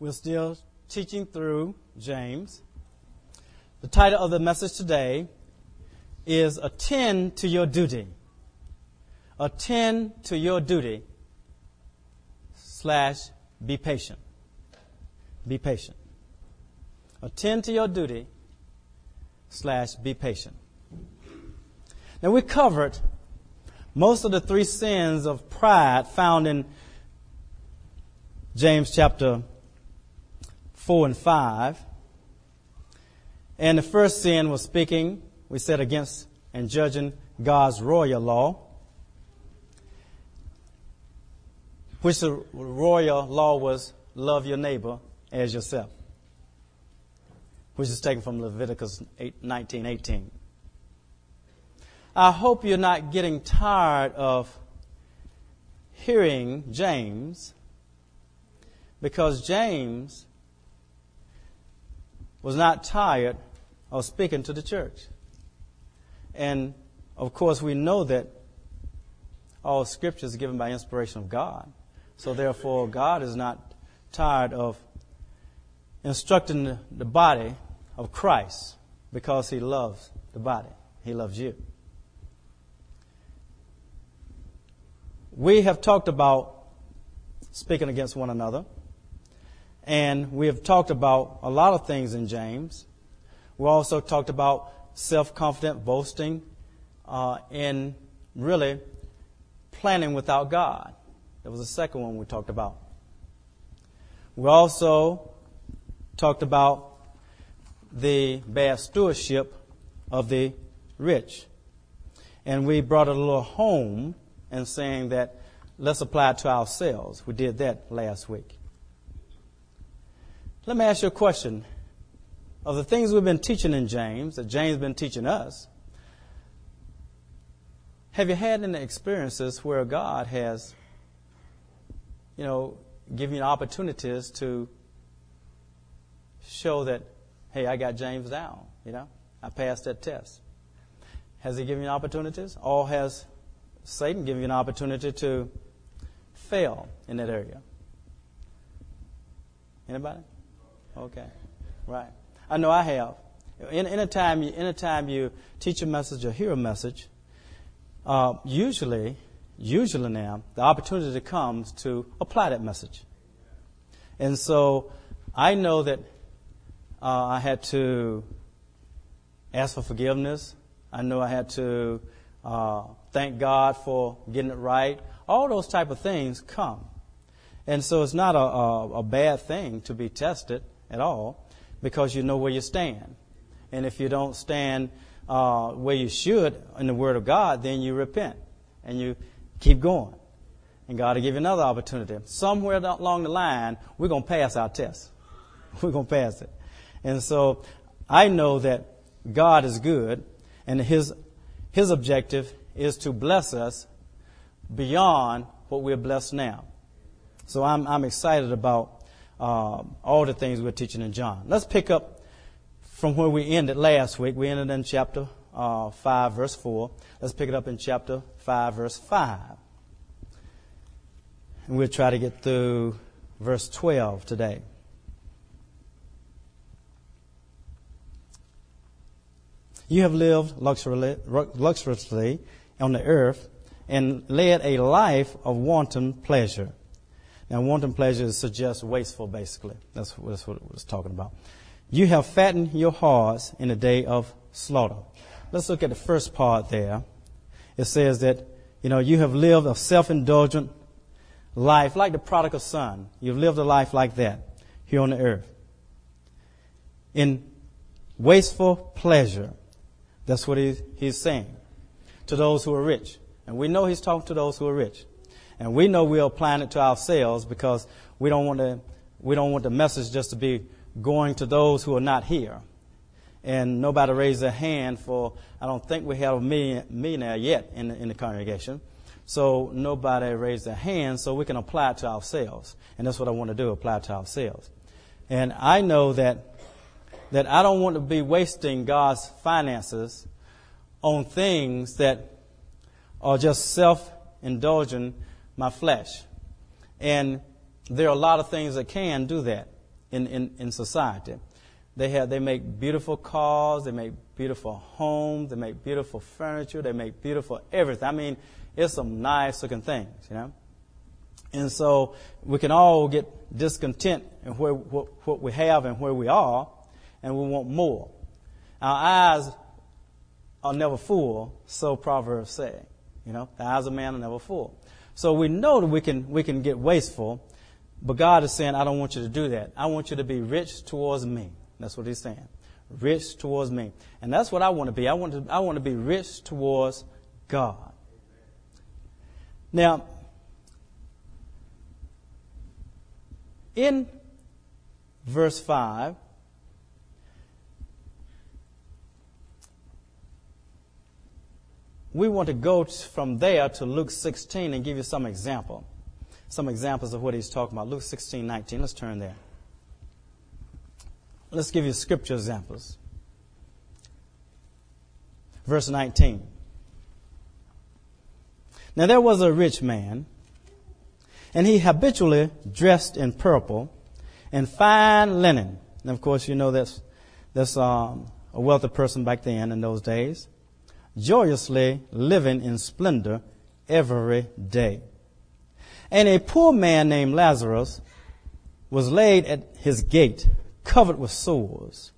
We're still teaching through James. The title of the message today is Attend to Your Duty. Attend to your duty slash be patient. Be patient. Attend to your duty slash be patient. Now we covered most of the three sins of pride found in James chapter 4 and 5. And the first sin was speaking, we said, against and judging God's royal law, which the royal law was love your neighbor as yourself, which is taken from Leviticus 19 18. I hope you're not getting tired of hearing James because James was not tired of speaking to the church. And of course, we know that all scripture is given by inspiration of God. So therefore, God is not tired of instructing the body of Christ because he loves the body. He loves you. We have talked about speaking against one another. And we have talked about a lot of things in James. We also talked about self confident boasting uh, and really planning without God. That was the second one we talked about. We also talked about the bad stewardship of the rich. And we brought it a little home and saying that let's apply it to ourselves. We did that last week. Let me ask you a question. Of the things we've been teaching in James, that James has been teaching us, have you had any experiences where God has, you know, given you opportunities to show that, hey, I got James down, you know? I passed that test. Has he given you opportunities? Or has Satan given you an opportunity to fail in that area? Anybody? Okay, right. I know I have. In, anytime, you, anytime you teach a message or hear a message, uh, usually, usually now, the opportunity comes to apply that message. And so I know that uh, I had to ask for forgiveness. I know I had to uh, thank God for getting it right. All those type of things come. And so it's not a, a, a bad thing to be tested at all because you know where you stand. And if you don't stand uh, where you should in the Word of God, then you repent and you keep going. And God will give you another opportunity. Somewhere along the line, we're going to pass our test. We're going to pass it. And so I know that God is good and His, His objective is to bless us beyond what we're blessed now. So I'm, I'm excited about um, all the things we're teaching in John. Let's pick up from where we ended last week. We ended in chapter uh, 5, verse 4. Let's pick it up in chapter 5, verse 5. And we'll try to get through verse 12 today. You have lived luxuriously on the earth and led a life of wanton pleasure. Now, wanton pleasure suggests wasteful, basically. That's, that's what it was talking about. You have fattened your hearts in the day of slaughter. Let's look at the first part there. It says that, you know, you have lived a self-indulgent life like the prodigal son. You've lived a life like that here on the earth. In wasteful pleasure. That's what he, he's saying to those who are rich. And we know he's talking to those who are rich. And we know we're applying it to ourselves because we don't want to, we don't want the message just to be going to those who are not here. And nobody raised their hand for, I don't think we have a millionaire yet in the, in the congregation. So nobody raised their hand so we can apply it to ourselves. And that's what I want to do, apply it to ourselves. And I know that, that I don't want to be wasting God's finances on things that are just self-indulgent my flesh. And there are a lot of things that can do that. in, in, in society. They have they make beautiful cars, they make beautiful homes, they make beautiful furniture, they make beautiful everything. I mean, it's some nice looking things, you know. And so we can all get discontent in where what, what we have and where we are, and we want more. Our eyes are never full, so Proverbs say. You know, the eyes of man are never full. So we know that we can we can get wasteful, but God is saying, I don't want you to do that. I want you to be rich towards me. That's what he's saying. Rich towards me. And that's what I want to be. I want to, I want to be rich towards God. Now, in verse 5, we want to go from there to Luke 16 and give you some example. Some examples of what he's talking about. Luke 16, 19. Let's turn there. Let's give you scripture examples. Verse 19. Now there was a rich man, and he habitually dressed in purple and fine linen. And of course, you know that's, that's um, a wealthy person back then in those days, joyously living in splendor every day. And a poor man named Lazarus was laid at his gate, covered with sores,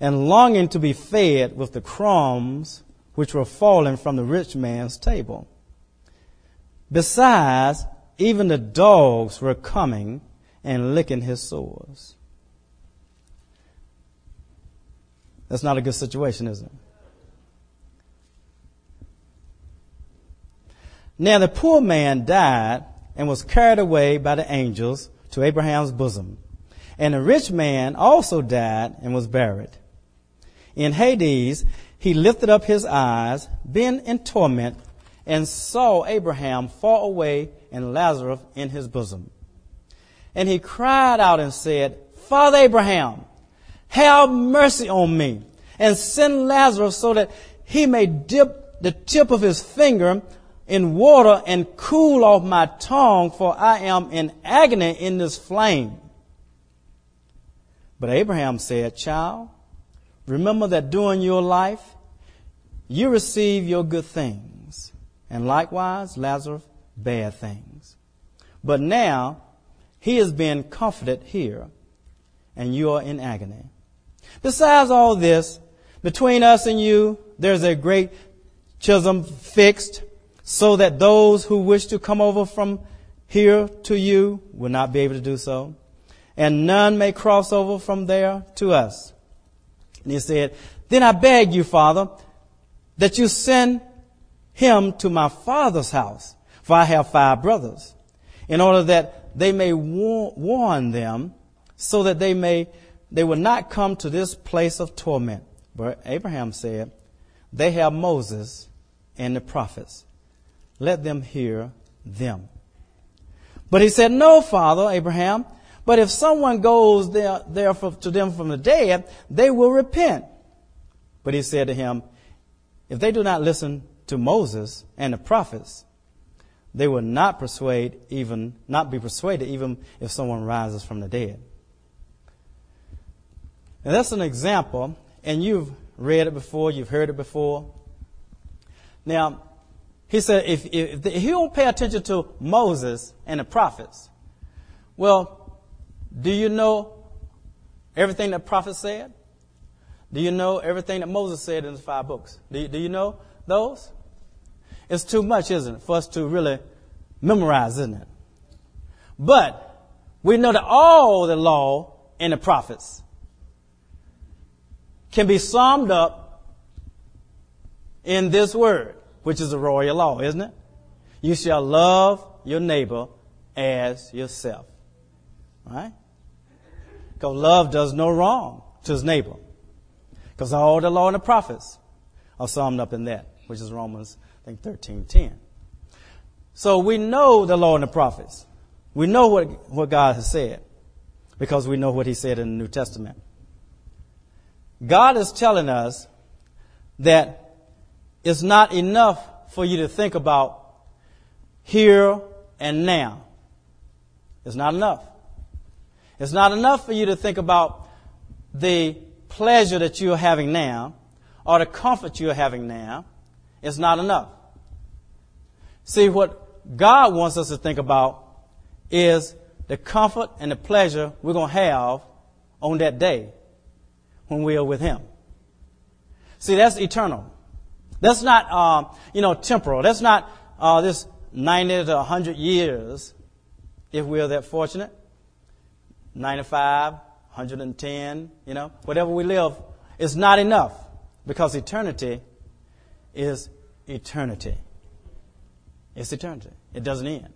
and longing to be fed with the crumbs which were falling from the rich man's table. Besides, even the dogs were coming and licking his sores. That's not a good situation, is it? Now the poor man died and was carried away by the angels to Abraham's bosom. And the rich man also died and was buried. In Hades, he lifted up his eyes, being in torment, and saw Abraham far away and Lazarus in his bosom. And he cried out and said, Father Abraham, have mercy on me and send Lazarus so that he may dip the tip of his finger in water and cool off my tongue, for I am in agony in this flame. But Abraham said, Child, remember that during your life you receive your good things, and likewise Lazarus bad things. But now he is being comforted here, and you are in agony. Besides all this, between us and you, there's a great chasm fixed, so that those who wish to come over from here to you will not be able to do so and none may cross over from there to us. And he said, Then I beg you, Father, that you send him to my father's house, for I have five brothers, in order that they may warn them, so that they may they will not come to this place of torment. But Abraham said, They have Moses and the prophets. Let them hear them. But he said, No, Father Abraham, but if someone goes there, there for, to them from the dead, they will repent. But he said to him, if they do not listen to Moses and the prophets, they will not persuade even, not be persuaded even if someone rises from the dead. And that's an example, and you've read it before, you've heard it before. Now, he said, if, if, if you don't pay attention to Moses and the prophets, well, do you know everything that prophets said? Do you know everything that Moses said in the five books? Do you, do you know those? It's too much, isn't it, for us to really memorize, isn't it? But we know that all the law and the prophets can be summed up in this word, which is the royal law, isn't it? You shall love your neighbor as yourself. Right? Because love does no wrong to his neighbor. Because all the law and the prophets are summed up in that, which is Romans, I think, 13, 10. So we know the law and the prophets. We know what, what God has said because we know what he said in the New Testament. God is telling us that it's not enough for you to think about here and now. It's not enough. It's not enough for you to think about the pleasure that you're having now or the comfort you're having now. It's not enough. See, what God wants us to think about is the comfort and the pleasure we're going to have on that day when we are with Him. See, that's eternal. That's not, uh, you know, temporal. That's not uh, this 90 to 100 years, if we're that fortunate. 95, 110, you know, whatever we live is not enough because eternity is eternity. It's eternity. It doesn't end.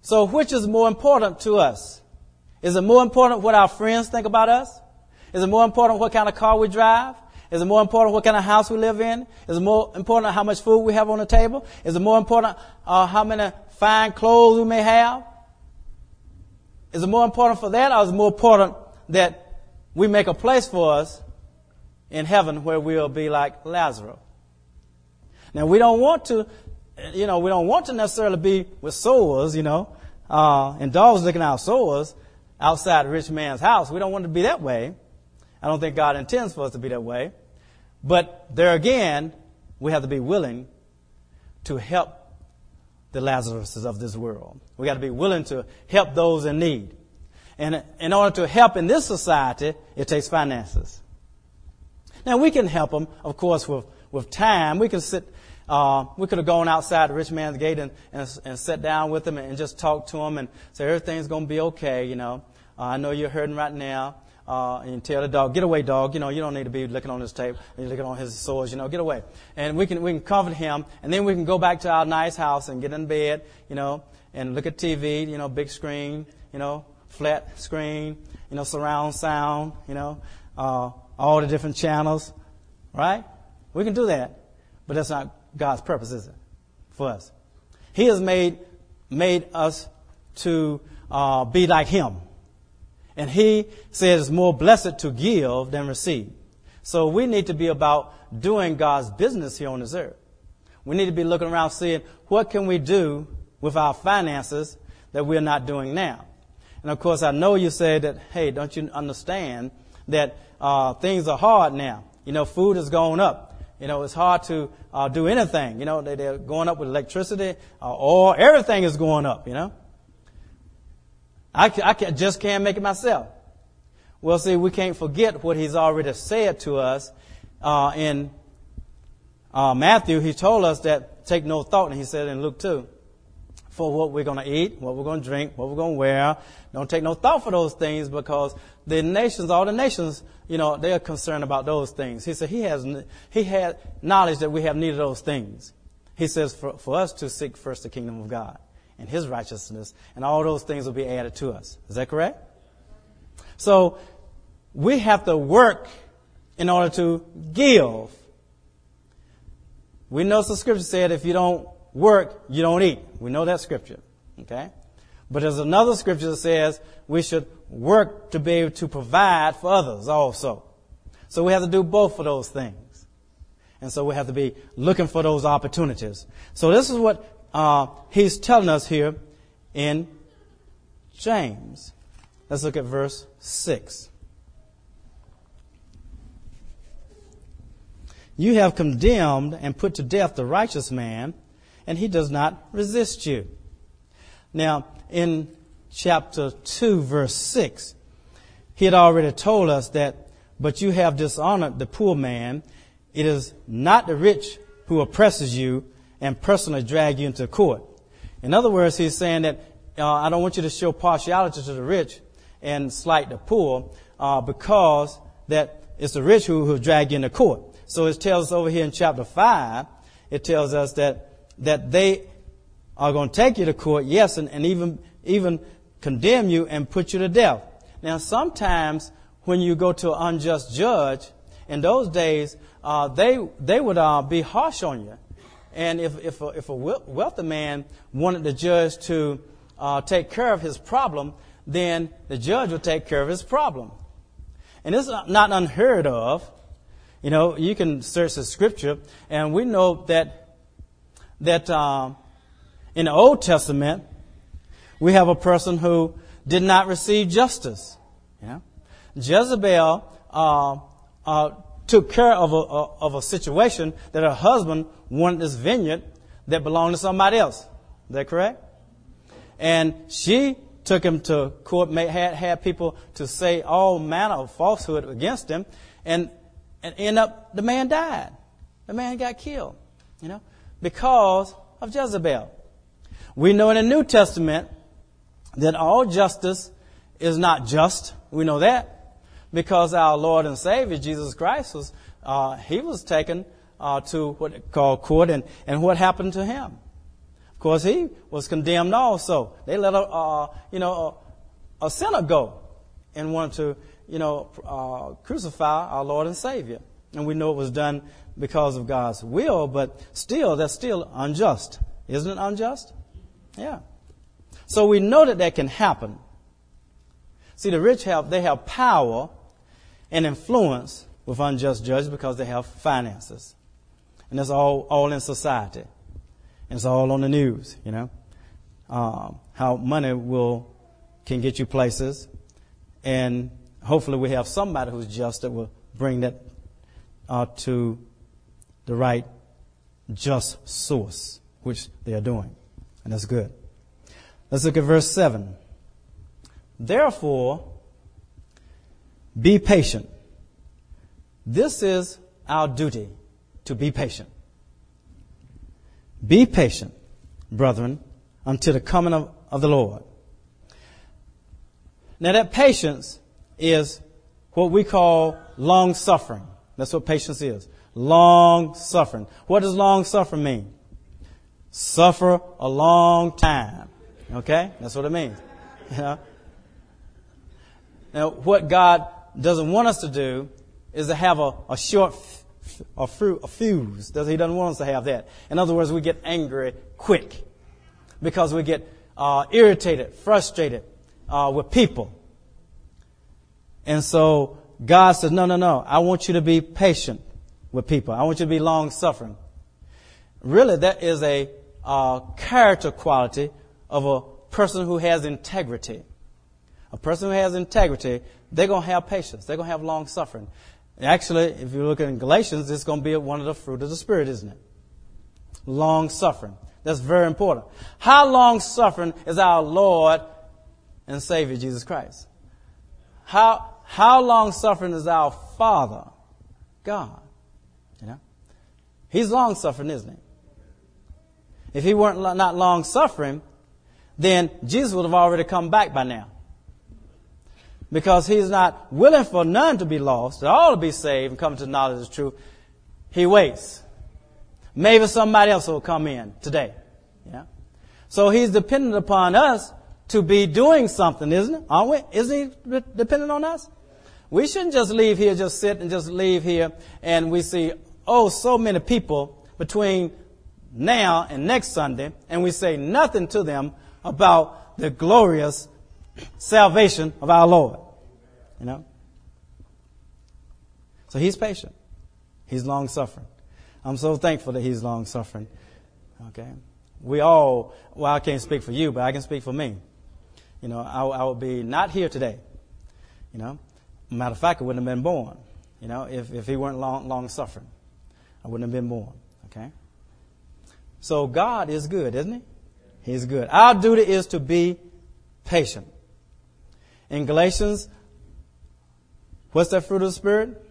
So which is more important to us? Is it more important what our friends think about us? Is it more important what kind of car we drive? Is it more important what kind of house we live in? Is it more important how much food we have on the table? Is it more important uh, how many fine clothes we may have? Is it more important for that or is it more important that we make a place for us in heaven where we'll be like Lazarus? Now we don't want to, you know, we don't want to necessarily be with sores, you know, uh, and dogs licking our sores outside the rich man's house. We don't want to be that way. I don't think God intends for us to be that way. But there again, we have to be willing to help the Lazaruses of this world. We got to be willing to help those in need. And in order to help in this society, it takes finances. Now we can help them, of course, with, with time. We can sit, uh, we could have gone outside the rich man's gate and, and, and sat down with them and, just talked to them and say, everything's going to be okay, you know. Uh, I know you're hurting right now. Uh, and tell the dog, get away, dog. You know, you don't need to be looking on his tape, and looking on his sores. You know, get away. And we can we can comfort him, and then we can go back to our nice house and get in bed. You know, and look at TV. You know, big screen. You know, flat screen. You know, surround sound. You know, uh, all the different channels. Right? We can do that, but that's not God's purpose, is it? For us, He has made made us to uh, be like Him. And he says it's more blessed to give than receive. So we need to be about doing God's business here on this earth. We need to be looking around seeing what can we do with our finances that we're not doing now. And of course, I know you say that, hey, don't you understand that uh, things are hard now? You know, food has gone up. You know, it's hard to uh, do anything. You know, they, are going up with electricity, uh, oil, everything is going up, you know. I, I just can't make it myself. Well, see, we can't forget what he's already said to us uh, in uh, Matthew. He told us that take no thought, and he said in Luke 2, for what we're going to eat, what we're going to drink, what we're going to wear. Don't take no thought for those things because the nations, all the nations, you know, they are concerned about those things. He said he has, he had knowledge that we have need of those things. He says for, for us to seek first the kingdom of God and his righteousness, and all those things will be added to us. Is that correct? So we have to work in order to give. We know the scripture said if you don't work, you don't eat. We know that scripture. Okay? But there's another scripture that says we should work to be able to provide for others also. So we have to do both of those things. And so we have to be looking for those opportunities. So this is what uh, he's telling us here in James. Let's look at verse 6. You have condemned and put to death the righteous man, and he does not resist you. Now, in chapter 2, verse 6, he had already told us that, but you have dishonored the poor man. It is not the rich who oppresses you, and personally drag you into court. In other words, he's saying that uh, I don't want you to show partiality to the rich and slight the poor uh, because that it's the rich who, who drag you into court. So it tells us over here in chapter 5, it tells us that, that they are going to take you to court, yes, and, and even, even condemn you and put you to death. Now, sometimes when you go to an unjust judge, in those days, uh, they, they would uh, be harsh on you. And if, if, a, if a wealthy man wanted the judge to uh, take care of his problem, then the judge would take care of his problem. And this is not unheard of. You know, you can search the scripture, and we know that that uh, in the Old Testament we have a person who did not receive justice. You know? Jezebel uh, uh, took care of a, of a situation that her husband wanted this vineyard that belonged to somebody else. Is that correct? And she took him to court, made, had, had people to say all manner of falsehood against him, and, and end up, the man died. The man got killed, you know, because of Jezebel. We know in the New Testament that all justice is not just. We know that because our Lord and Savior Jesus Christ was uh, he was taken uh, to what called court, and, and what happened to him? Of course, he was condemned also. They let a uh, you know a, a, sinner go and wanted to you know uh, crucify our Lord and Savior, and we know it was done because of God's will, but still, that's still unjust, isn't it? Unjust? Yeah. So we know that that can happen. See, the rich have, they have power and influence with unjust judges because they have finances. And that's all, all in society. And it's all on the news, you know. Um, how money will, can get you places. And hopefully we have somebody who's just that will bring that uh, to the right just source, which they are doing. And that's good. Let's look at verse 7. Therefore, be patient. This is our duty to be patient. Be patient, brethren, until the coming of, of the Lord. Now that patience is what we call long suffering. That's what patience is. Long suffering. What does long suffering mean? Suffer a long time. Okay? That's what it means. Now, what God doesn't want us to do is to have a, a short a, fru- a fuse. He doesn't want us to have that. In other words, we get angry quick because we get uh, irritated, frustrated uh, with people. And so God says, no, no, no. I want you to be patient with people. I want you to be long suffering. Really, that is a uh, character quality of a person who has integrity. A person who has integrity, they're going to have patience. They're going to have long suffering. Actually, if you look at Galatians, it's going to be one of the fruit of the Spirit, isn't it? Long suffering. That's very important. How long suffering is our Lord and Savior Jesus Christ? How, how long suffering is our Father, God? You know? He's long suffering, isn't he? If he weren't not long suffering, then Jesus would have already come back by now. Because he's not willing for none to be lost, that all to be saved and come to the knowledge of the truth. He waits. Maybe somebody else will come in today. Yeah. So he's dependent upon us to be doing something, isn't it? Aren't we? Isn't he dependent on us? We shouldn't just leave here, just sit and just leave here and we see, oh, so many people between now and next Sunday and we say nothing to them about the glorious salvation of our Lord. You know? So he's patient. He's long suffering. I'm so thankful that he's long suffering. Okay? We all, well, I can't speak for you, but I can speak for me. You know, I, I would be not here today. You know? Matter of fact, I wouldn't have been born. You know, if, if he weren't long, long suffering, I wouldn't have been born. Okay? So God is good, isn't he? He's good. Our duty is to be patient. In Galatians, what's that fruit of the Spirit?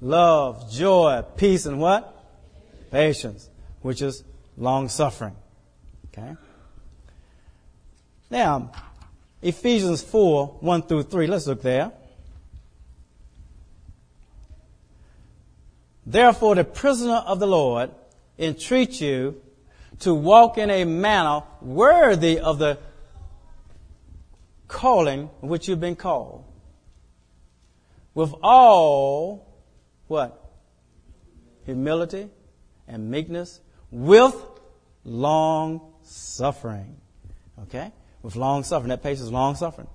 Love, joy, peace, and what? Patience, which is long suffering. Okay? Now, Ephesians 4 1 through 3, let's look there. Therefore, the prisoner of the Lord entreats you to walk in a manner worthy of the calling which you've been called. With all, what? Humility and meekness, with long suffering. Okay? With long suffering. That patience is long suffering.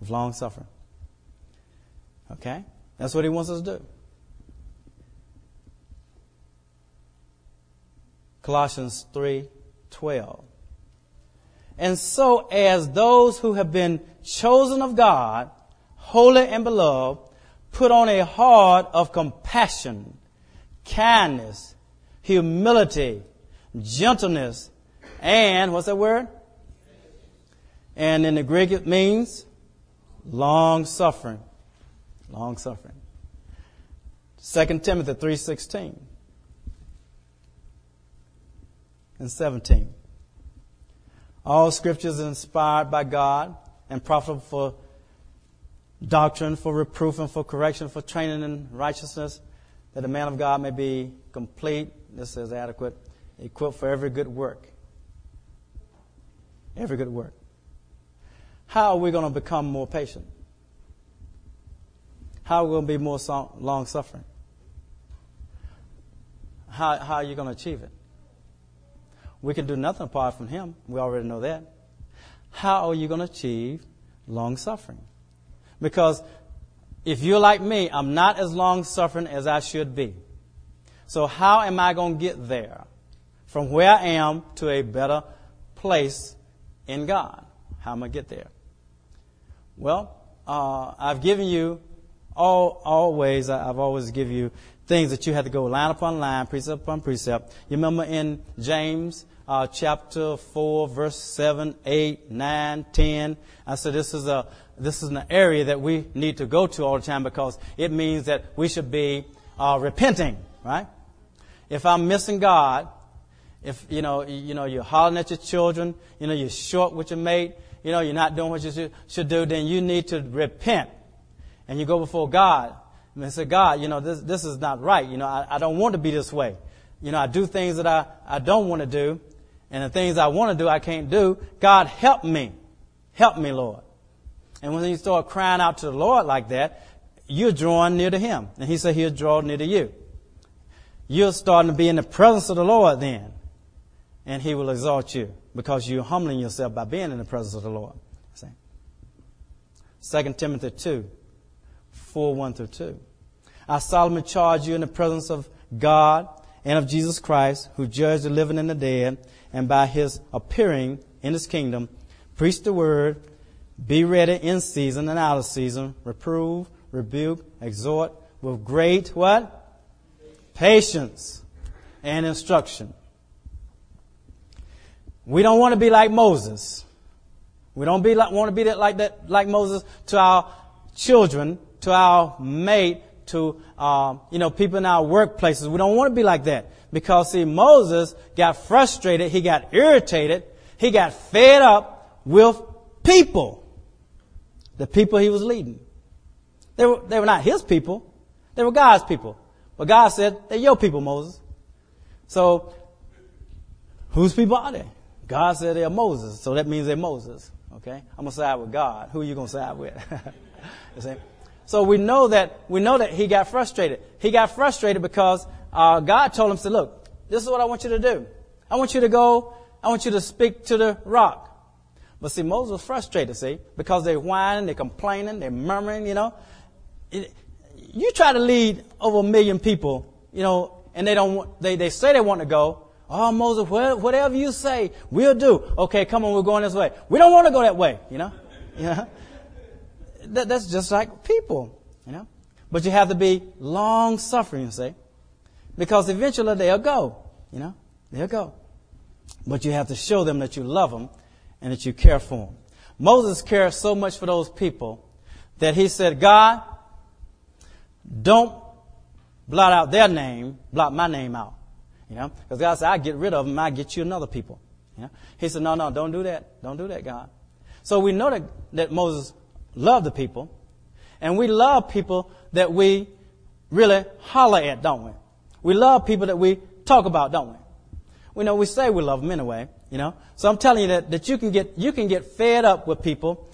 With long suffering. Okay? That's what he wants us to do. Colossians 3:12. And so as those who have been chosen of God, holy and beloved, put on a heart of compassion, kindness, humility, gentleness, and what's that word? And in the Greek it means long suffering. Long suffering. 2 Timothy 3:16 and 17. All scriptures are inspired by God and profitable for doctrine, for reproof, and for correction, for training in righteousness, that the man of God may be complete, this is adequate, equipped for every good work. Every good work. How are we going to become more patient? How are we going to be more long suffering? How, how are you going to achieve it? We can do nothing apart from Him. We already know that. How are you going to achieve long suffering? Because if you're like me, I'm not as long suffering as I should be. So how am I going to get there? From where I am to a better place in God. How am I going to get there? Well, uh, I've given you all, always, I've always given you things that you have to go line upon line, precept upon precept. You remember in James uh, chapter 4, verse 7, 8, 9, 10. I said this is a this is an area that we need to go to all the time because it means that we should be uh, repenting, right? If I'm missing God, if you know, you know, you're hollering at your children, you know, you're short with your mate, you know, you're not doing what you should do, then you need to repent, and you go before God and they said, God, you know, this this is not right. You know, I, I don't want to be this way. You know, I do things that I I don't want to do, and the things I want to do I can't do. God, help me, help me, Lord. And when you start crying out to the Lord like that, you're drawing near to Him. And He said He'll draw near to you. You're starting to be in the presence of the Lord then. And He will exalt you because you're humbling yourself by being in the presence of the Lord. See? 2 Timothy 2, 4, 1 through 2. I solemnly charge you in the presence of God and of Jesus Christ, who judged the living and the dead, and by his appearing in his kingdom, preach the word, be ready in season and out of season. Reprove, rebuke, exhort with great what? Patience and instruction. We don't want to be like Moses. We don't be like, want to be that, like that, like Moses to our children, to our mate, to, uh, you know, people in our workplaces. We don't want to be like that. Because see, Moses got frustrated. He got irritated. He got fed up with people the people he was leading. They were, they were not his people. They were God's people. But God said, they're your people, Moses. So, whose people are they? God said they're Moses. So that means they're Moses. Okay? I'm to side with God. Who are you to side with? So we know that, we know that he got frustrated. He got frustrated because, uh, God told him, said, look, this is what I want you to do. I want you to go, I want you to speak to the rock. But see, Moses was frustrated, see, because they're whining, they're complaining, they're murmuring, you know. It, you try to lead over a million people, you know, and they don't want, they, they say they want to go. Oh, Moses, whatever you say, we'll do. Okay, come on, we're going this way. We don't want to go that way, you know. Yeah. That, that's just like people, you know. But you have to be long suffering, you see, because eventually they'll go, you know, they'll go. But you have to show them that you love them and that you care for them. Moses cared so much for those people that he said, God, don't blot out their name, blot my name out. You know, because God said, I get rid of them, I get you another people. You know? He said, no, no, don't do that. Don't do that, God. So we know that, that Moses loved the people, and we love people that we really holler at, don't we? We love people that we talk about, don't we? We know we say we love them anyway, you know. So I'm telling you that, that you can get you can get fed up with people.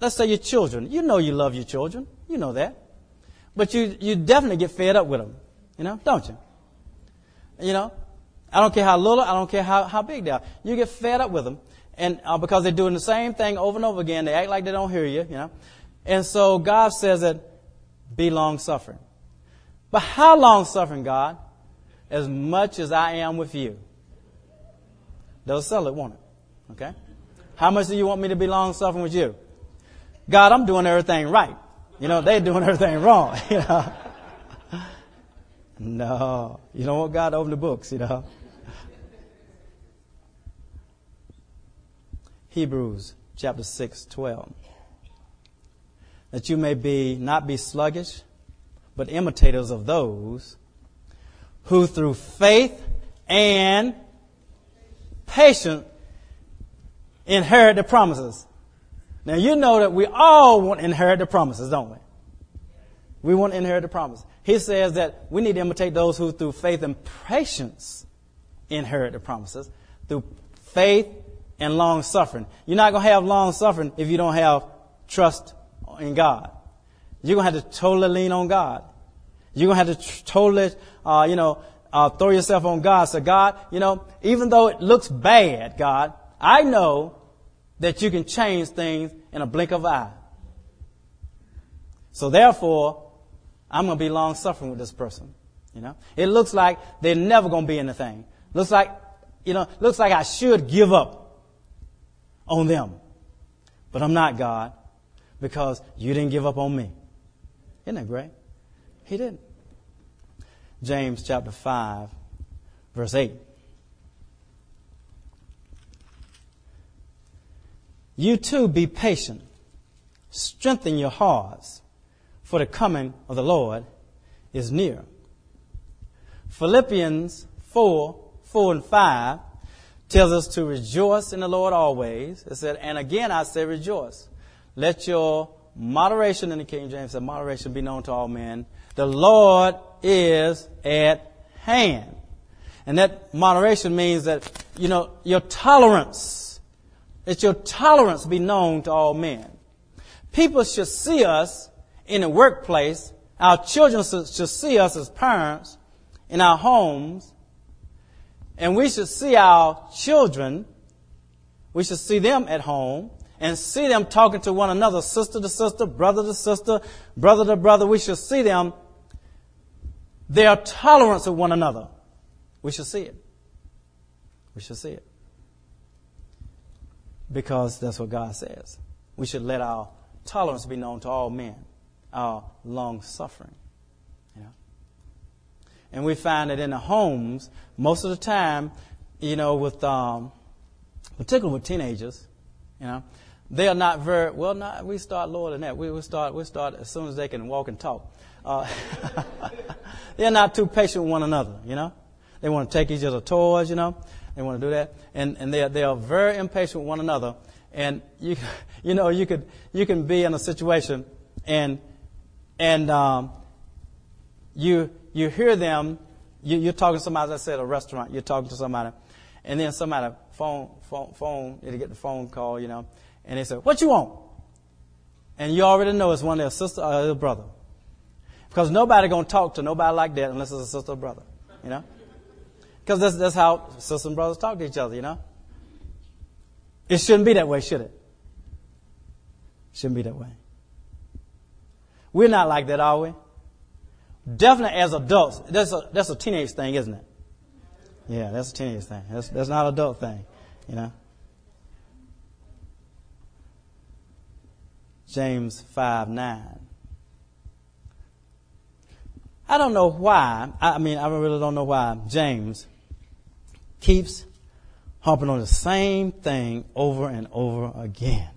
Let's say your children. You know you love your children. You know that. But you you definitely get fed up with them. You know, don't you? You know, I don't care how little, I don't care how, how big they are. You get fed up with them. And uh, because they're doing the same thing over and over again, they act like they don't hear you, you know. And so God says that be long suffering. But how long suffering, God? As much as I am with you. They'll sell it, won't it? Okay? How much do you want me to be long suffering with you? God, I'm doing everything right. You know, they're doing everything wrong. You know. No, you know what? God open the books, you know. Hebrews chapter 6, 12. That you may be, not be sluggish, but imitators of those who through faith and patience inherit the promises. Now you know that we all want to inherit the promises, don't we? We want to inherit the promise. He says that we need to imitate those who through faith and patience inherit the promises. Through faith and long suffering. You're not going to have long suffering if you don't have trust in God. You're going to have to totally lean on God. You're going to have to tr- totally, uh, you know, uh, throw yourself on God. So God, you know, even though it looks bad, God, I know that you can change things in a blink of an eye. So therefore, I'm going to be long suffering with this person. You know, it looks like they're never going to be anything. Looks like, you know, looks like I should give up on them. But I'm not God because you didn't give up on me. Isn't that great? He didn't. James chapter 5, verse 8. You too be patient. Strengthen your hearts, for the coming of the Lord is near. Philippians 4, 4 and 5 tells us to rejoice in the Lord always. It said, and again I say rejoice. Let your moderation in the King James said moderation be known to all men. The Lord is at hand. And that moderation means that, you know, your tolerance, that your tolerance be known to all men. People should see us in the workplace. Our children should see us as parents in our homes. And we should see our children, we should see them at home and see them talking to one another, sister to sister, brother to sister, brother to brother. We should see them, their tolerance of one another. We should see it. We should see it. Because that's what God says. We should let our tolerance be known to all men, our long suffering. And we find that in the homes, most of the time, you know, with um, particularly with teenagers, you know, they are not very well. Not we start lower than that. We start. We start as soon as they can walk and talk. Uh, they're not too patient with one another. You know, they want to take each other toys. You know, they want to do that, and and they are, they are very impatient with one another. And you you know you could you can be in a situation and and um, you you hear them. You, you're talking to somebody. As I said, a restaurant. You're talking to somebody, and then somebody phone phone phone. You get the phone call. You know and they say, What you want? And you already know it's one of their sister or their brother. Because nobody gonna talk to nobody like that unless it's a sister or brother. You know? Because that's, that's how sisters and brothers talk to each other, you know? It shouldn't be that way, should it? Shouldn't be that way. We're not like that, are we? Definitely as adults. That's a, that's a teenage thing, isn't it? Yeah, that's a teenage thing. That's, that's not an adult thing, you know? James 5 9. I don't know why, I mean, I really don't know why James keeps harping on the same thing over and over again.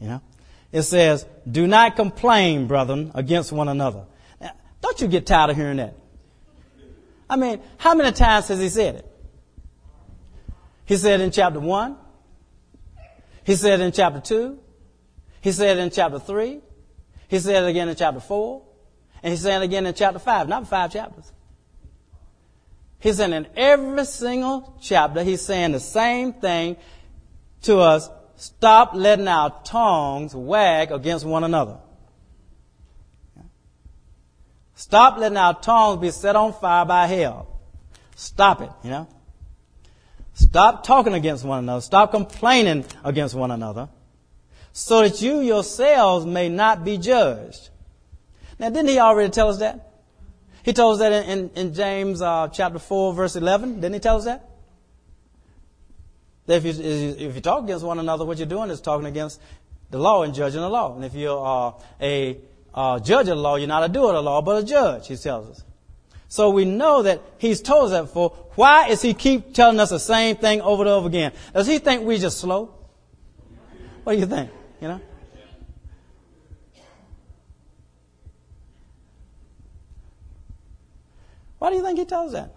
You know? It says, do not complain, brethren, against one another. Don't you get tired of hearing that? I mean, how many times has he said it? He said in chapter 1. He said in chapter 2. He said in chapter 3. He said it again in chapter 4. And he said it again in chapter 5, not five chapters. He's saying in every single chapter, he's saying the same thing to us. Stop letting our tongues wag against one another. Stop letting our tongues be set on fire by hell. Stop it, you know. Stop talking against one another. Stop complaining against one another so that you yourselves may not be judged. Now, didn't he already tell us that? He told us that in, in, in James uh, chapter 4, verse 11. Didn't he tell us that? That if you, if you talk against one another, what you're doing is talking against the law and judging the law. And if you're uh, a uh, judge of the law, you're not a doer of the law, but a judge, he tells us. So we know that he's told us that before. Why is he keep telling us the same thing over and over again? Does he think we're just slow? What do you think? You know? Why do you think he tells that?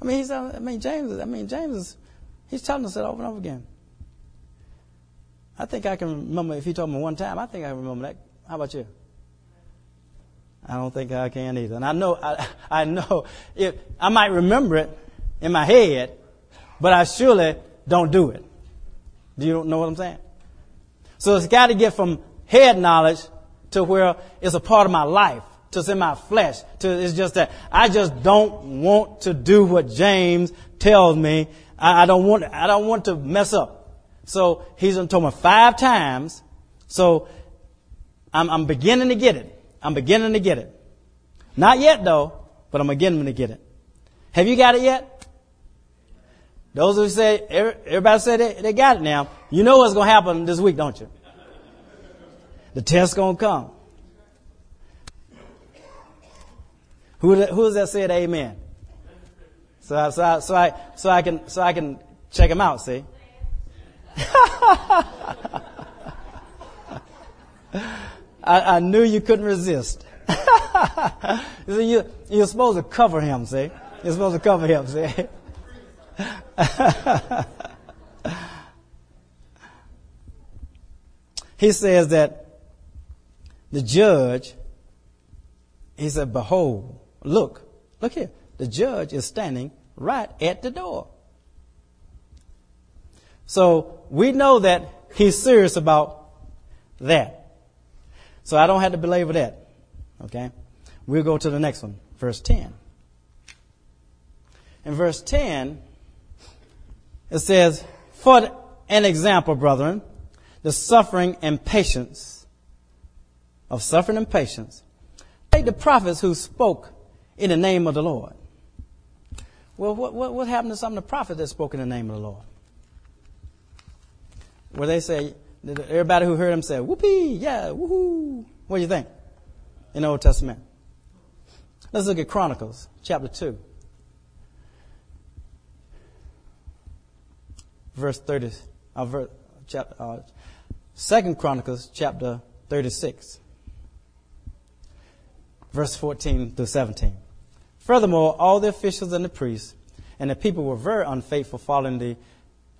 I mean, he's, I mean, James, I mean, James is, he's telling us that over and over again. I think I can remember, if he told me one time, I think I remember that. How about you? I don't think I can either. And I know, I, I know, if, I might remember it in my head, but I surely don't do it. Do you know what I'm saying? So it's got to get from head knowledge to where it's a part of my life, to it's in my flesh, to it's just that I just don't want to do what James tells me. I, I don't want, I don't want to mess up. So he's told me five times. So I'm, I'm beginning to get it. I'm beginning to get it. Not yet though, but I'm beginning to get it. Have you got it yet? Those who say, everybody said they, they got it now. You know what's going to happen this week, don't you? The test's going to come. Who, who is that said amen? So, I, so, I, so I, so I can, so I can check them out, see? I, I knew you couldn't resist. see, you, you're supposed to cover him, see? You're supposed to cover him, see? he says that the judge, he said, behold, look, look here. The judge is standing right at the door. So we know that he's serious about that. So I don't have to belabor that. Okay? We'll go to the next one, verse 10. In verse 10, it says, For an example, brethren, the suffering and patience of suffering and patience. Take the prophets who spoke in the name of the Lord. Well, what, what, what happened to some of the prophets that spoke in the name of the Lord? Where they say, Everybody who heard him say, whoopee, yeah, woohoo. What do you think? In the Old Testament. Let's look at Chronicles, chapter 2. Verse 30, uh, verse, chapter, uh, Second Chronicles, chapter 36. Verse 14 through 17. Furthermore, all the officials and the priests and the people were very unfaithful, following the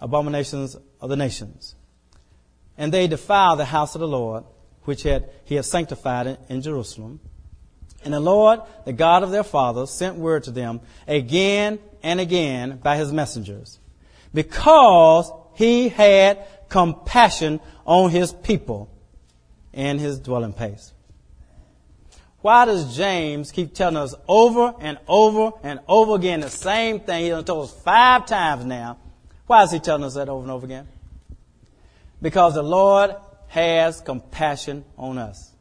abominations of the nations. And they defiled the house of the Lord, which had, he had sanctified in, in Jerusalem. And the Lord, the God of their fathers, sent word to them again and again by his messengers, because he had compassion on his people and his dwelling place. Why does James keep telling us over and over and over again the same thing? He's told us five times now. Why is he telling us that over and over again? Because the Lord has compassion on us.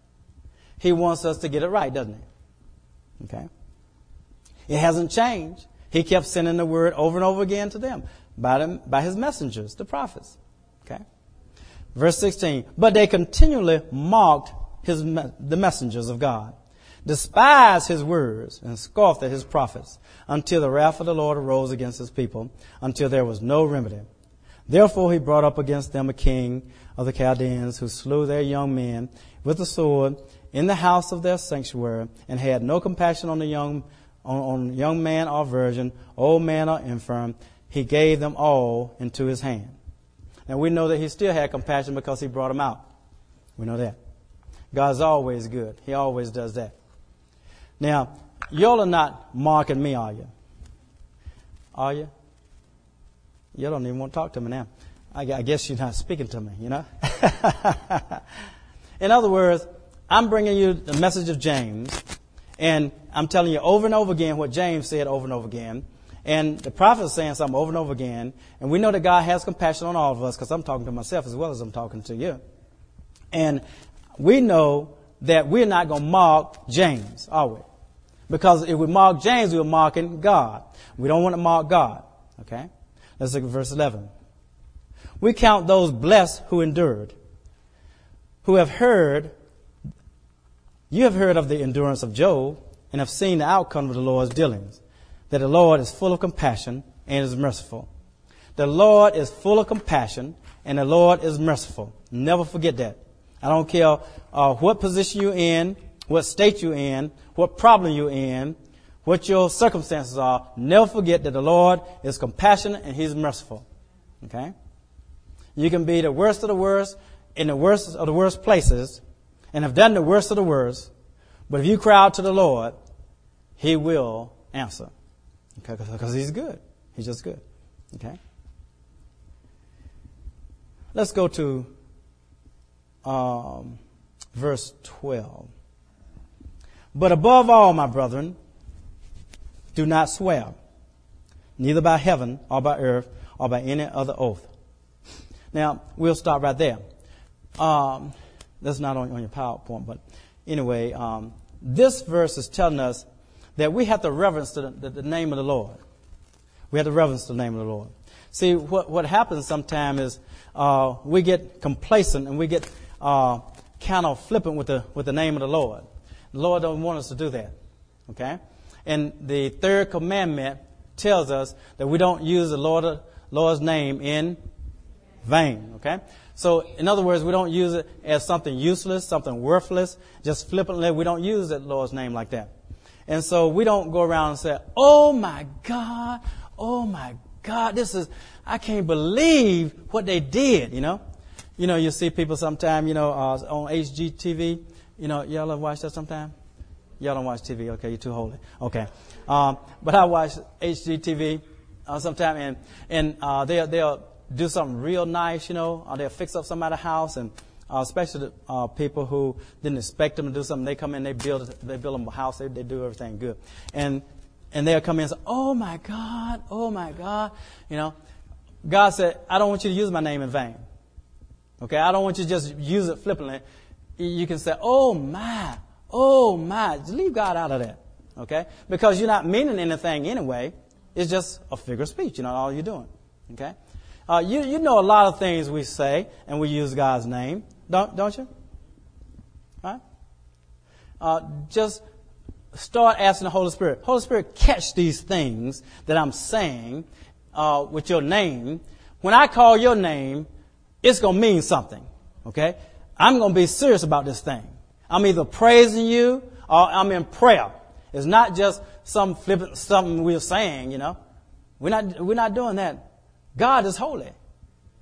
He wants us to get it right, doesn't he? Okay. It hasn't changed. He kept sending the word over and over again to them by, them, by his messengers, the prophets. Okay. Verse 16. But they continually mocked his, the messengers of God, despised his words, and scoffed at his prophets until the wrath of the Lord arose against his people, until there was no remedy. Therefore he brought up against them a king of the Chaldeans who slew their young men with the sword in the house of their sanctuary and had no compassion on the young, on, on young man or virgin, old man or infirm. He gave them all into his hand. And we know that he still had compassion because he brought them out. We know that. God's always good. He always does that. Now, y'all are not mocking me, are you? Are you? You don't even want to talk to me now. I, guess you're not speaking to me, you know? In other words, I'm bringing you the message of James, and I'm telling you over and over again what James said over and over again. And the prophet is saying something over and over again. And we know that God has compassion on all of us because I'm talking to myself as well as I'm talking to you. And we know that we're not going to mock James, are we? Because if we mock James, we're mocking God. We don't want to mock God. Okay? Let's look at verse 11. We count those blessed who endured, who have heard, you have heard of the endurance of Job and have seen the outcome of the Lord's dealings, that the Lord is full of compassion and is merciful. The Lord is full of compassion and the Lord is merciful. Never forget that. I don't care uh, what position you're in, what state you're in, what problem you're in, what your circumstances are. Never forget that the Lord is compassionate and He's merciful. Okay? You can be the worst of the worst in the worst of the worst places and have done the worst of the worst, but if you cry out to the Lord, He will answer. Okay? Because He's good. He's just good. Okay? Let's go to um, verse 12. But above all, my brethren, do not swear, neither by heaven or by earth or by any other oath. Now, we'll stop right there. Um, that's not on, on, your PowerPoint, but anyway, um, this verse is telling us that we have to reverence the, the, the name of the Lord. We have to reverence the name of the Lord. See, what, what happens sometimes is uh, we get complacent and we get uh, kind of flippant with the, with the name of the Lord. The Lord don't want us to do that. Okay? And the third commandment tells us that we don't use the Lord, Lord's name in vain. Okay? So, in other words, we don't use it as something useless, something worthless, just flippantly. We don't use that Lord's name like that. And so we don't go around and say, Oh my God, oh my God, this is, I can't believe what they did, you know. You know, you see people sometime, you know, uh, on HGTV. You know, y'all ever watch that sometime? Y'all don't watch TV, okay? You're too holy. Okay. Um, but I watch HGTV uh, and and uh, they'll they'll do something real nice, you know. Uh, they'll fix up somebody's house, and uh, especially uh, people who didn't expect them to do something. They come in, they build they build them a house, they, they do everything good, and and they'll come in and say, "Oh my God, oh my God," you know. God said, "I don't want you to use my name in vain." Okay, I don't want you to just use it flippantly. You can say, "Oh my, oh my," leave God out of that. Okay, because you're not meaning anything anyway. It's just a figure of speech. You know, all you're doing. Okay, uh, you you know a lot of things we say and we use God's name, don't don't you? Right? Uh, just start asking the Holy Spirit. Holy Spirit, catch these things that I'm saying uh, with your name. When I call your name, it's going to mean something. Okay? I'm going to be serious about this thing. I'm either praising you or I'm in prayer. It's not just some flippant something we're saying, you know. We're not, we're not doing that. God is holy.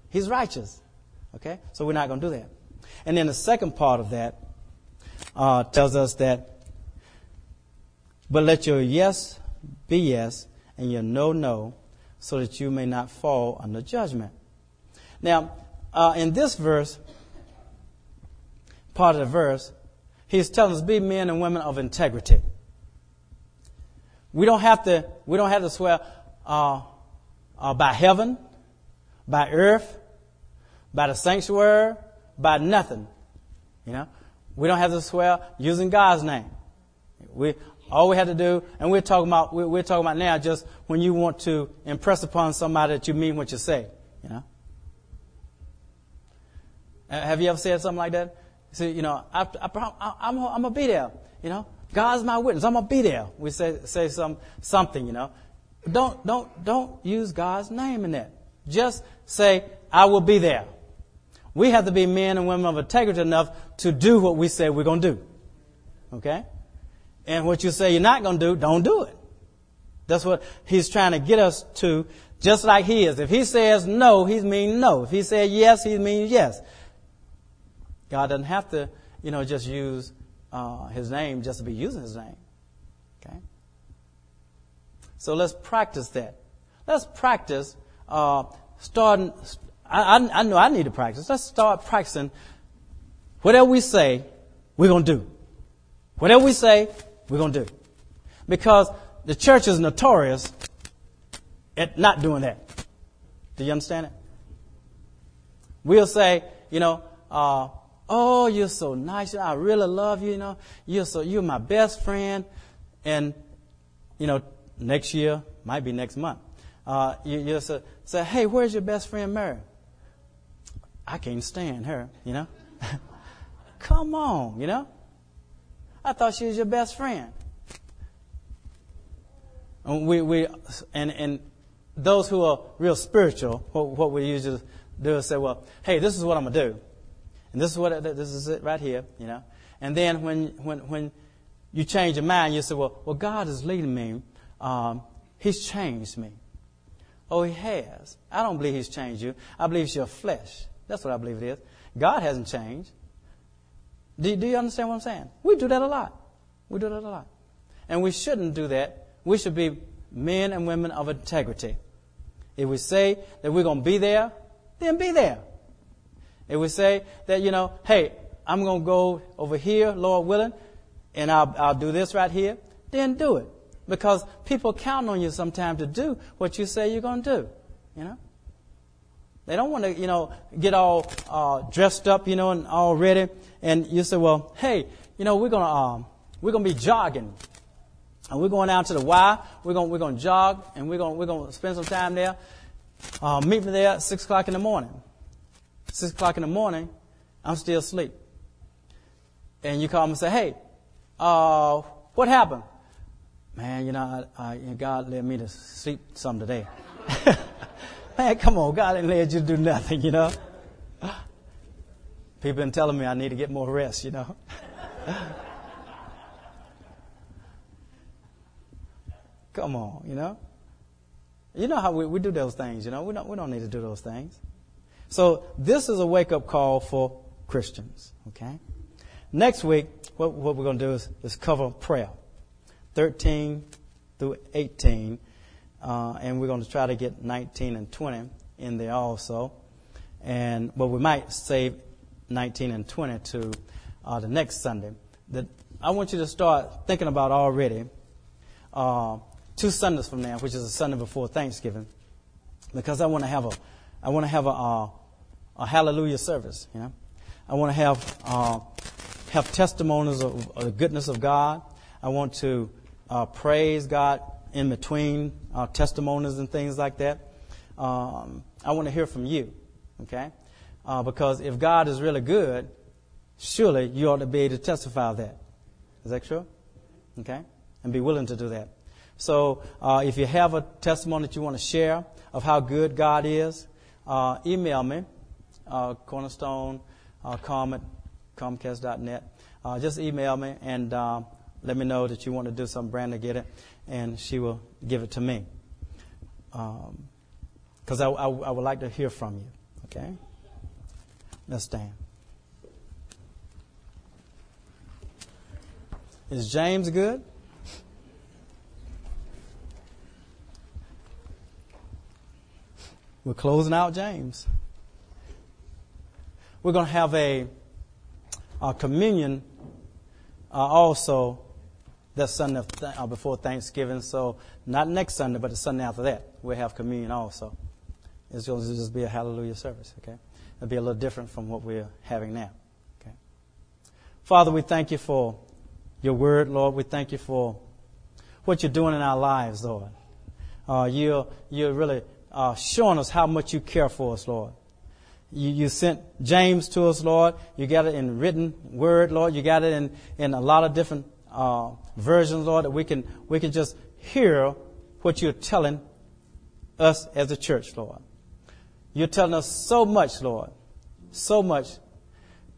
He's righteous. Okay? So we're not going to do that. And then the second part of that uh, tells us that but let your yes be yes and your no, no, so that you may not fall under judgment. Now, uh, in this verse, part of the verse, he's telling us be men and women of integrity. We don't have to, we don't have to swear uh, uh, by heaven, by earth, by the sanctuary, by nothing. You know, we don't have to swear using God's name. We all we have to do, and we're talking about, we're talking about now just when you want to impress upon somebody that you mean what you say, you know. Uh, have you ever said something like that? See, you know, I, I'm, I'm gonna be there, you know. God's my witness. I'm gonna be there. We say, say some, something, you know. Don't, don't, don't use God's name in that. Just say, I will be there. We have to be men and women of integrity enough to do what we say we're gonna do. Okay? And what you say you're not going to do, don't do it. That's what he's trying to get us to, just like he is. If he says no, he means no. If he says yes, he means yes. God doesn't have to, you know, just use uh, his name just to be using his name. Okay? So let's practice that. Let's practice uh, starting. I, I, I know I need to practice. Let's start practicing. Whatever we say, we're going to do. Whatever we say, we're going to do. Because the church is notorious at not doing that. Do you understand it? We'll say, you know, uh, oh, you're so nice. I really love you. You know, you're so you're my best friend. And you know, next year might be next month. Uh, you you say, say, hey, where's your best friend Mary? I can't stand her, you know. Come on, you know. I thought she was your best friend. And we, we, and, and those who are real spiritual, what, what we usually do is say, well, hey, this is what I'm to do. And this is what, this is it right here, you know. And then when, when, when you change your mind, you say, well, well, God is leading me. Um, he's changed me. Oh, he has. I don't believe he's changed you. I believe it's your flesh. That's what I believe it is. God hasn't changed. Do, do you understand what I'm saying? We do that a lot. We do that a lot. And we shouldn't do that. We should be men and women of integrity. If we say that we're going to be there, then be there. If would say that, you know, hey, I'm going to go over here, Lord willing, and I'll, I'll do this right here, then do it. Because people count on you sometimes to do what you say you're going to do, you know? They don't want to, you know, get all uh, dressed up, you know, and all ready. And you say, well, hey, you know, we're gonna um, we're gonna be jogging, and we're going out to the Y. We're gonna we're gonna jog, and we're gonna we're gonna spend some time there. Uh, meet me there at six o'clock in the morning. Six o'clock in the morning, I'm still asleep. And you call me and say, hey, uh, what happened? Man, you know, I, I, God led me to sleep some today. Man, come on, God didn't let you do nothing, you know. People been telling me I need to get more rest, you know. come on, you know. You know how we, we do those things, you know. We don't, we don't need to do those things. So this is a wake up call for Christians, okay? Next week, what, what we're going to do is, is cover prayer 13 through 18 uh, and we're going to try to get 19 and 20 in there also. And but we might save 19 and 20 to uh, the next Sunday. That I want you to start thinking about already. Uh, two Sundays from now, which is a Sunday before Thanksgiving, because I want to have a, I want to have a, uh, a hallelujah service. You know, I want to have uh, have testimonies of, of, the goodness of God. I want to uh, praise God in between uh, testimonies and things like that. Um, I want to hear from you, okay? Uh, because if God is really good, surely you ought to be able to testify that. Is that true? Okay? And be willing to do that. So uh, if you have a testimony that you want to share of how good God is, uh, email me, uh, cornerstone, uh, com at comcast.net. Uh, just email me and uh, let me know that you want to do something brand to get it and she will give it to me. Because um, I, I, I would like to hear from you. Okay? Let's stand. Is James good? We're closing out James. We're going to have a, a communion uh, also that Sunday th- uh, before Thanksgiving. So not next Sunday, but the Sunday after that, we'll have communion also. It's going to just be a hallelujah service, okay? It'll be a little different from what we're having now, okay? Father, we thank you for your word, Lord. We thank you for what you're doing in our lives, Lord. Uh, you're, you're really uh, showing us how much you care for us, Lord. You, you sent James to us, Lord. You got it in written word, Lord. You got it in, in a lot of different uh, versions, Lord, that we can, we can just hear what you're telling us as a church, Lord. You're telling us so much, Lord, so much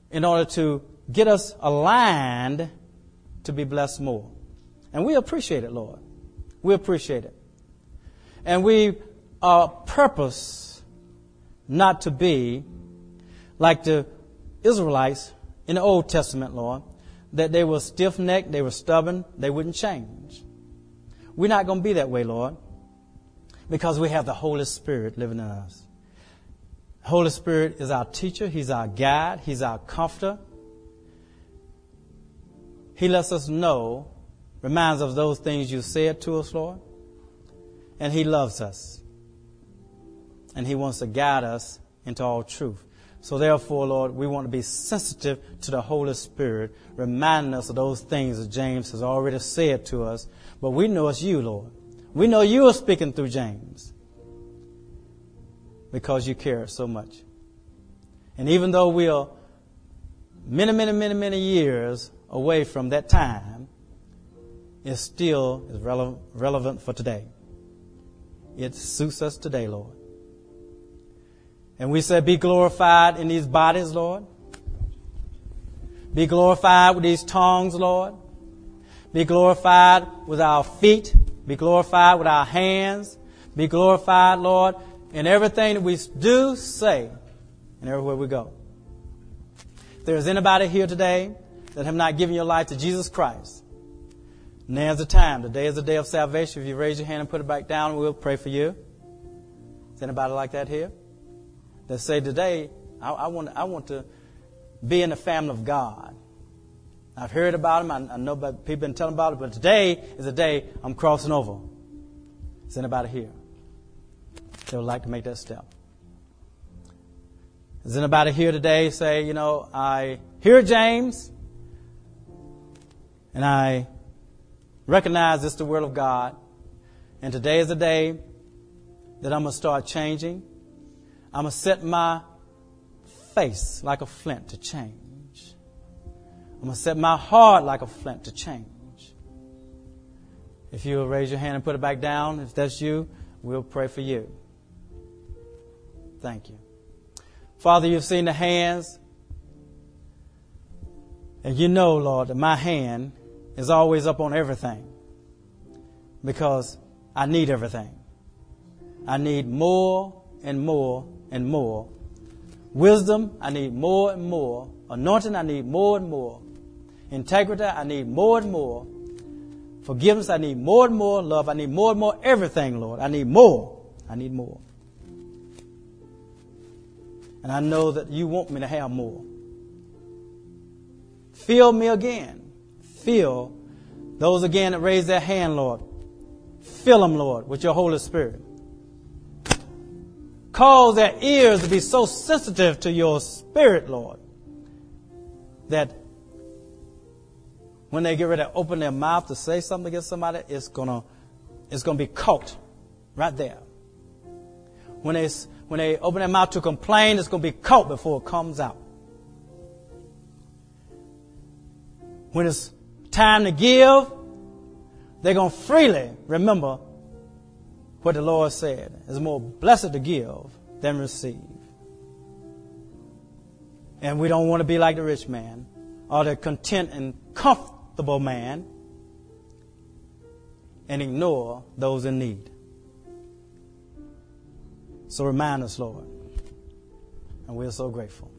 in order to get us aligned to be blessed more. And we appreciate it, Lord. We appreciate it. And we are purpose not to be like the Israelites in the Old Testament, Lord, that they were stiff necked, they were stubborn, they wouldn't change. We're not going to be that way, Lord, because we have the Holy Spirit living in us. Holy Spirit is our teacher, He's our guide, He's our comforter. He lets us know, reminds us of those things you said to us, Lord, and He loves us. And He wants to guide us into all truth. So therefore, Lord, we want to be sensitive to the Holy Spirit, reminding us of those things that James has already said to us. But we know it's you, Lord. We know you are speaking through James. because you care so much. And even though we are many, many, many, many years away from that time, it still is relevant, for today. It suits us today, Lord. And we say, be glorified in these bodies, Lord. Be glorified with these tongues, Lord. Be glorified with our feet. Be glorified with our hands. Be glorified, Lord, in everything that we do, say, and everywhere we go. If there is anybody here today that have not given your life to Jesus Christ, now's the time. Today is the day of salvation. If you raise your hand and put it back down, we'll pray for you. Is anybody like that here? That say today, I, I want, I want to be in the family of God. I've heard about him. I, I know people have been telling about it, but today is the day I'm crossing over. Is anybody here that would like to make that step? Is anybody here today say, you know, I hear James and I recognize this is the Word of God, and today is the day that I'm going to start changing. I'm going to set my face like a flint to change. I'm going to set my heart like a flint to change. If you'll raise your hand and put it back down, if that's you, we'll pray for you. Thank you. Father, you've seen the hands. And you know, Lord, that my hand is always up on everything because I need everything. I need more and more and more. Wisdom, I need more and more. Anointing, I need more and more. Integrity, I need more and more. Forgiveness, I need more and more. Love, I need more and more. Everything, Lord. I need more. I need more. And I know that you want me to have more. Fill me again. Fill those again that raise their hand, Lord. Fill them, Lord, with your Holy Spirit. Cause their ears to be so sensitive to your spirit, Lord, that when they get ready to open their mouth to say something against somebody, it's gonna, it's gonna be caught right there. When they, when they open their mouth to complain, it's gonna be caught before it comes out. When it's time to give, they're gonna freely remember what the Lord said. is more blessed to give than receive. And we don't want to be like the rich man or the content and comfortable man and ignore those in need. So remind us, Lord. And we're so grateful.